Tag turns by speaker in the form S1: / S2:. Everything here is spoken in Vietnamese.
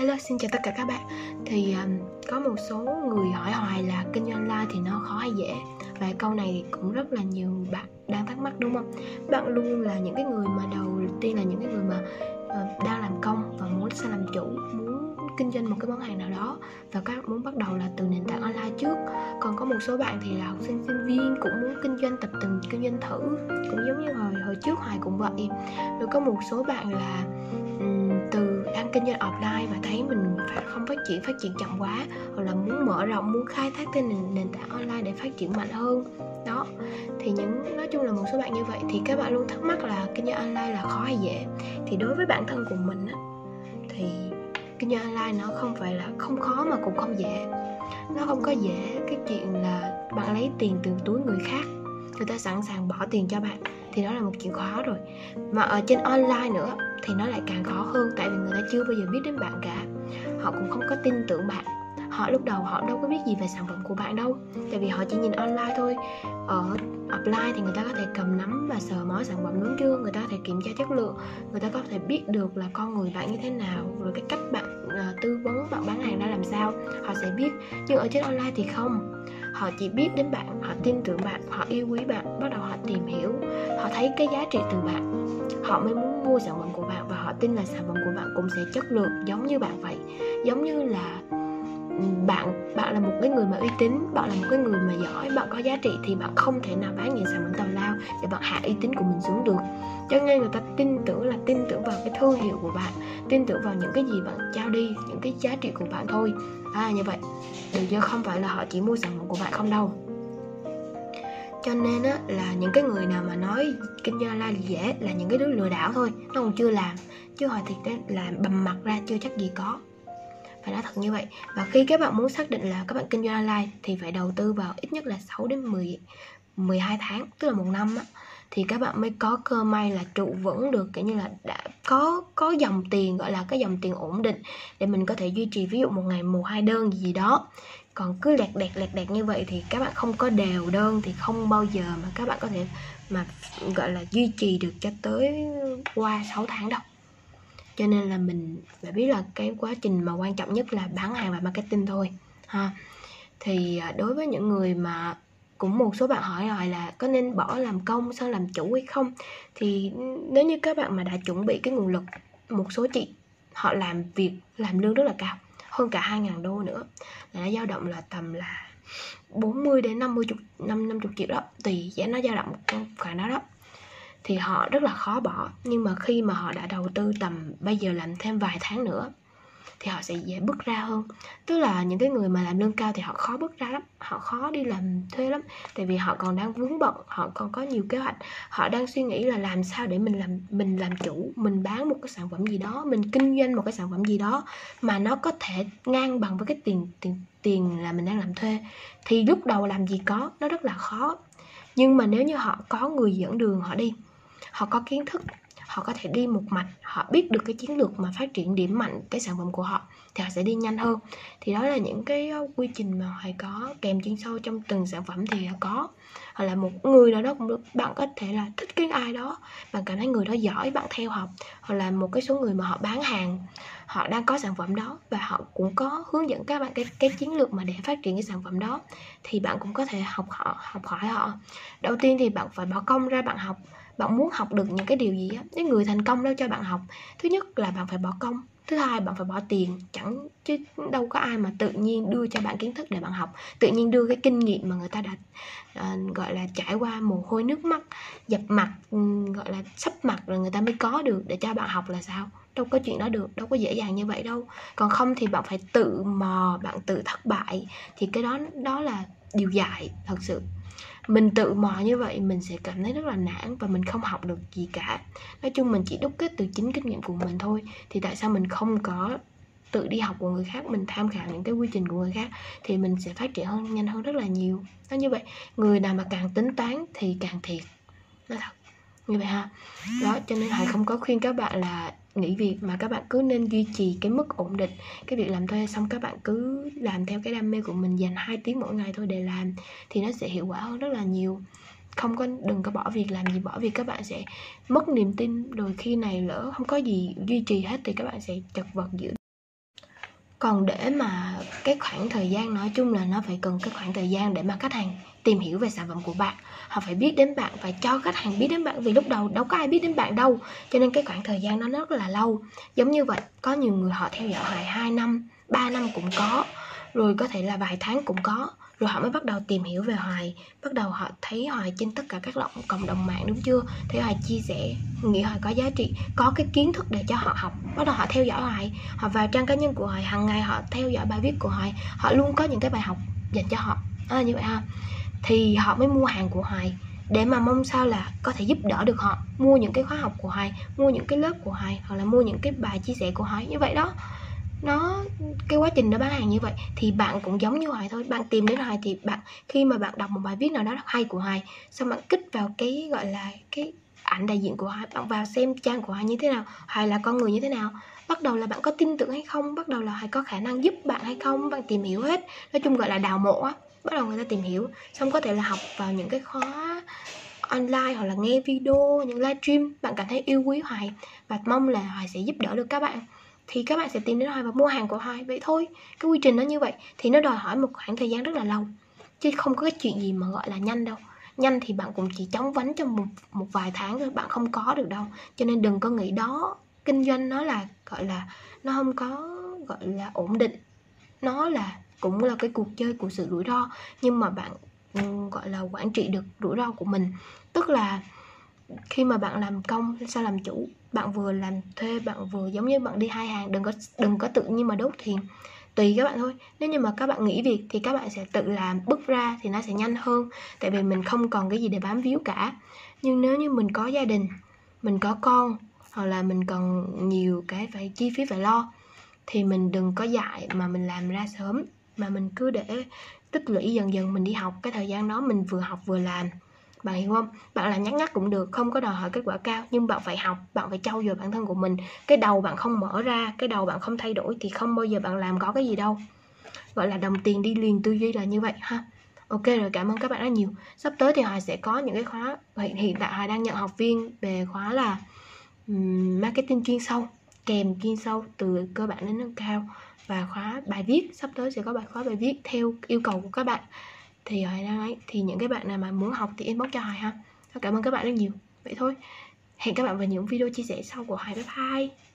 S1: Hello, xin chào tất cả các bạn. Thì um, có một số người hỏi hoài là kinh doanh online thì nó khó hay dễ? Và câu này cũng rất là nhiều bạn đang thắc mắc đúng không? Bạn luôn là những cái người mà đầu tiên là những cái người mà uh, đang làm công và muốn sang làm chủ Muốn kinh doanh một cái món hàng nào đó. Và các muốn bắt đầu là từ nền tảng online trước. Còn có một số bạn thì là học sinh sinh viên cũng muốn kinh doanh tập từng kinh doanh thử. Cũng giống như hồi hồi trước Hoài cũng vậy. Rồi có một số bạn là um, kinh doanh offline và thấy mình không phát triển phát triển chậm quá hoặc là muốn mở rộng muốn khai thác trên nền, nền tảng online để phát triển mạnh hơn. Đó thì những nói chung là một số bạn như vậy thì các bạn luôn thắc mắc là kinh doanh online là khó hay dễ? Thì đối với bản thân của mình á, thì kinh doanh online nó không phải là không khó mà cũng không dễ. Nó không có dễ cái chuyện là bạn lấy tiền từ túi người khác người ta sẵn sàng bỏ tiền cho bạn thì đó là một chuyện khó rồi. Mà ở trên online nữa thì nó lại càng khó hơn tại vì người ta chưa bao giờ biết đến bạn cả. Họ cũng không có tin tưởng bạn. Họ lúc đầu họ đâu có biết gì về sản phẩm của bạn đâu tại vì họ chỉ nhìn online thôi. Ở offline thì người ta có thể cầm nắm và sờ mó sản phẩm đúng chưa? Người ta có thể kiểm tra chất lượng. Người ta có thể biết được là con người bạn như thế nào rồi cái cách bạn uh, tư vấn bạn bán hàng ra làm sao. Họ sẽ biết. Nhưng ở trên online thì không. Họ chỉ biết đến bạn họ tin tưởng bạn họ yêu quý bạn bắt đầu họ tìm hiểu họ thấy cái giá trị từ bạn họ mới muốn mua sản phẩm của bạn và họ tin là sản phẩm của bạn cũng sẽ chất lượng giống như bạn vậy. Giống như là bạn bạn là một cái người mà uy tín, bạn là một cái người mà giỏi, bạn có giá trị thì bạn không thể nào bán những sản phẩm tào lao để bạn hạ uy tín của mình xuống được. Cho nên người ta tin tưởng là tin tưởng vào cái thương hiệu của bạn, tin tưởng vào những cái gì bạn trao đi, những cái giá trị của bạn thôi. À như vậy được giờ không phải là họ chỉ mua sản phẩm của bạn không đâu cho nên á, là những cái người nào mà nói kinh doanh online là dễ, là những cái đứa lừa đảo thôi, nó còn chưa làm. Chứ hồi thì là bầm mặt ra chưa chắc gì có. Phải nói thật như vậy. Và khi các bạn muốn xác định là các bạn kinh doanh online thì phải đầu tư vào ít nhất là 6 đến 10 12 tháng, tức là một năm á, thì các bạn mới có cơ may là trụ vững được, kiểu như là đã có có dòng tiền, gọi là cái dòng tiền ổn định để mình có thể duy trì ví dụ một ngày một hai đơn gì đó còn cứ lẹt đẹt lẹt đẹt như vậy thì các bạn không có đều đơn, thì không bao giờ mà các bạn có thể mà, gọi là, duy trì được cho tới qua 6 tháng đâu. Cho nên là mình phải biết là cái quá trình mà quan trọng nhất là bán hàng và marketing thôi, ha. Thì à, đối với những người mà cũng một số bạn hỏi rồi là có nên bỏ làm công sang làm chủ hay không, thì nếu như các bạn mà đã chuẩn bị cái nguồn lực, một số chị họ làm việc, làm lương rất là cao hơn cả 2.000 đô nữa. Là nó dao động là tầm là 40 đến 50 chục, 5 50 triệu đó tùy giá nó dao động khoảng đó đó. Thì họ rất là khó bỏ nhưng mà khi mà họ đã đầu tư tầm bây giờ làm thêm vài tháng nữa thì họ sẽ dễ bước ra hơn. Tức là những cái người mà làm lương cao thì họ khó bước ra lắm, họ khó đi làm thuê lắm, tại vì họ còn đang vướng bận, họ còn có nhiều kế hoạch. Họ đang suy nghĩ là làm sao để mình làm mình làm chủ, mình bán một cái sản phẩm gì đó, mình kinh doanh một cái sản phẩm gì đó mà nó có thể ngang bằng với cái tiền tiền tiền là mình đang làm thuê. Thì lúc đầu làm gì có, nó rất là khó. Nhưng mà nếu như họ có người dẫn đường họ đi, họ có kiến thức họ có thể đi một mạch, họ biết được cái chiến lược mà phát triển điểm mạnh cái sản phẩm của họ thì họ sẽ đi nhanh hơn. Thì đó là những cái ờ, quy trình mà họ có kèm chuyên sâu trong từng sản phẩm thì có. Hoặc là một người nào đó cũng được, bạn có thể là thích cái ai đó bạn cảm thấy người đó giỏi, bạn theo học hoặc là một cái số người mà họ bán hàng, họ đang có sản phẩm đó và họ cũng có hướng dẫn các bạn cái cái chiến lược mà để phát triển cái sản phẩm đó thì bạn cũng có thể học họ, học hỏi họ. Đầu tiên thì bạn phải bỏ công ra bạn học bạn muốn học được những cái điều gì á? Cái người thành công đâu cho bạn học. Thứ nhất là bạn phải bỏ công. Thứ hai bạn phải bỏ tiền. Chẳng chứ đâu có ai mà tự nhiên đưa cho bạn kiến thức để bạn học. Tự nhiên đưa cái kinh nghiệm mà người ta đã uh, gọi là trải qua mồ hôi nước mắt dập mặt um, gọi là sắp mặt rồi người ta mới có được để cho bạn học là sao? Đâu có chuyện đó được đâu có dễ dàng như vậy đâu. Còn không thì bạn phải tự mò bạn tự thất bại. Thì cái đó đó là điều dạy thật sự mình tự mò như vậy, mình sẽ cảm thấy rất là nản và mình không học được gì cả. Nói chung mình chỉ đúc kết từ chính kinh nghiệm của mình thôi. Thì tại sao mình không có tự đi học của người khác, mình tham khảo những cái quy trình của người khác, thì mình sẽ phát triển hơn, nhanh hơn rất là nhiều. Nó như vậy, người nào mà càng tính toán thì càng thiệt. Nó thật như vậy ha. Đó, cho nên hãy không có khuyên các bạn là nghỉ việc mà các bạn cứ nên duy trì cái mức ổn định, cái việc làm thuê xong các bạn cứ làm theo cái đam mê của mình, dành 2 tiếng mỗi ngày thôi để làm thì nó sẽ hiệu quả hơn rất là nhiều. Không có, đừng có bỏ việc, làm gì bỏ việc, các bạn sẽ mất niềm tin. Rồi khi này lỡ không có gì duy trì hết thì các bạn sẽ chật vật giữa còn để mà cái khoảng thời gian nói chung là nó phải cần cái khoảng thời gian để mà khách hàng tìm hiểu về sản phẩm của bạn. Họ phải biết đến bạn và cho khách hàng biết đến bạn, vì lúc đầu đâu có ai biết đến bạn đâu. Cho nên cái khoảng thời gian nó rất là lâu. Giống như vậy, có nhiều người họ theo dõi hoài 2 năm 3 năm cũng có, rồi có thể là vài tháng cũng có rồi họ mới bắt đầu tìm hiểu về hoài. Bắt đầu họ thấy hoài trên tất cả các lộng, cộng đồng mạng đúng chưa? Thấy hoài chia sẻ nghĩ hoài có giá trị có cái kiến thức để cho họ học. Bắt đầu họ theo dõi hoài. Họ vào trang cá nhân của hoài hàng ngày họ theo dõi bài viết của hoài. Họ luôn có những cái bài học dành cho họ. À, như vậy ha. Thì họ mới mua hàng của hoài để mà mong sao là có thể giúp đỡ được họ. Mua những cái khóa học của hoài mua những cái lớp của hoài hoặc là mua những cái bài chia sẻ của hoài. Như vậy đó nó, cái quá trình nó bán hàng như vậy thì bạn cũng giống như hoài thôi. Bạn tìm đến hoài thì bạn, khi mà bạn đọc một bài viết nào đó hay của hoài, xong bạn kích vào cái, gọi là, cái ảnh đại diện của hoài, bạn vào xem trang của hoài như thế nào, hoài là con người như thế nào, bắt đầu là bạn có tin tưởng hay không, bắt đầu là hoài có khả năng giúp bạn hay không, bạn tìm hiểu hết. Nói chung gọi là đào mộ á, bắt đầu người ta tìm hiểu, xong có thể là học vào những cái khóa online hoặc là nghe video, những livestream, bạn cảm thấy yêu quý hoài và mong là hoài sẽ giúp đỡ được các bạn thì các bạn sẽ tìm đến Hoài và mua hàng của Hoài. Vậy thôi cái quy trình nó như vậy thì nó đòi hỏi một khoảng thời gian rất là lâu chứ không có cái chuyện gì mà gọi là nhanh đâu. Nhanh thì bạn cũng chỉ chóng vánh trong một, một vài tháng thôi bạn không có được đâu. Cho nên đừng có nghĩ đó kinh doanh nó là gọi là nó không có gọi là ổn định. Nó là cũng là cái cuộc chơi của sự rủi ro nhưng mà bạn ừ, gọi là quản trị được rủi ro của mình. Tức là khi mà bạn làm công, sao làm chủ? Bạn vừa làm thuê, bạn vừa giống như bạn đi hai hàng, đừng có đừng có tự nhiên mà đốt thiền tùy các bạn thôi. Nếu như mà các bạn nghỉ việc thì các bạn sẽ tự làm, bước ra thì nó sẽ nhanh hơn, tại vì mình không còn cái gì để bám víu cả. Nhưng nếu như mình có gia đình, mình có con, hoặc là mình còn nhiều cái phải, chi phí phải lo, thì mình đừng có dạy mà mình làm ra sớm, mà mình cứ để tích lũy dần dần mình đi học. Cái thời gian đó mình vừa học vừa làm bạn hiểu không? Bạn làm nhắc nhắc cũng được không có đòi hỏi kết quả cao nhưng bạn phải học bạn phải trau dồi bản thân của mình. Cái đầu bạn không mở ra cái đầu bạn không thay đổi thì không bao giờ bạn làm có cái gì đâu. Gọi là đồng tiền đi liền tư duy là như vậy ha. Ok rồi cảm ơn các bạn rất nhiều. Sắp tới thì hoài sẽ có những cái khóa hiện tại hoài đang nhận học viên về khóa là um, marketing chuyên sâu kèm chuyên sâu từ cơ bản đến nâng cao. Và khóa bài viết sắp tới sẽ có bài khóa bài viết theo yêu cầu của các bạn thì hoài đang ấy, thì những cái bạn nào mà muốn học thì inbox cho hoài ha. Cảm ơn các bạn rất nhiều. Vậy thôi. Hẹn các bạn vào những video chia sẻ sau của hoài. Bye bye.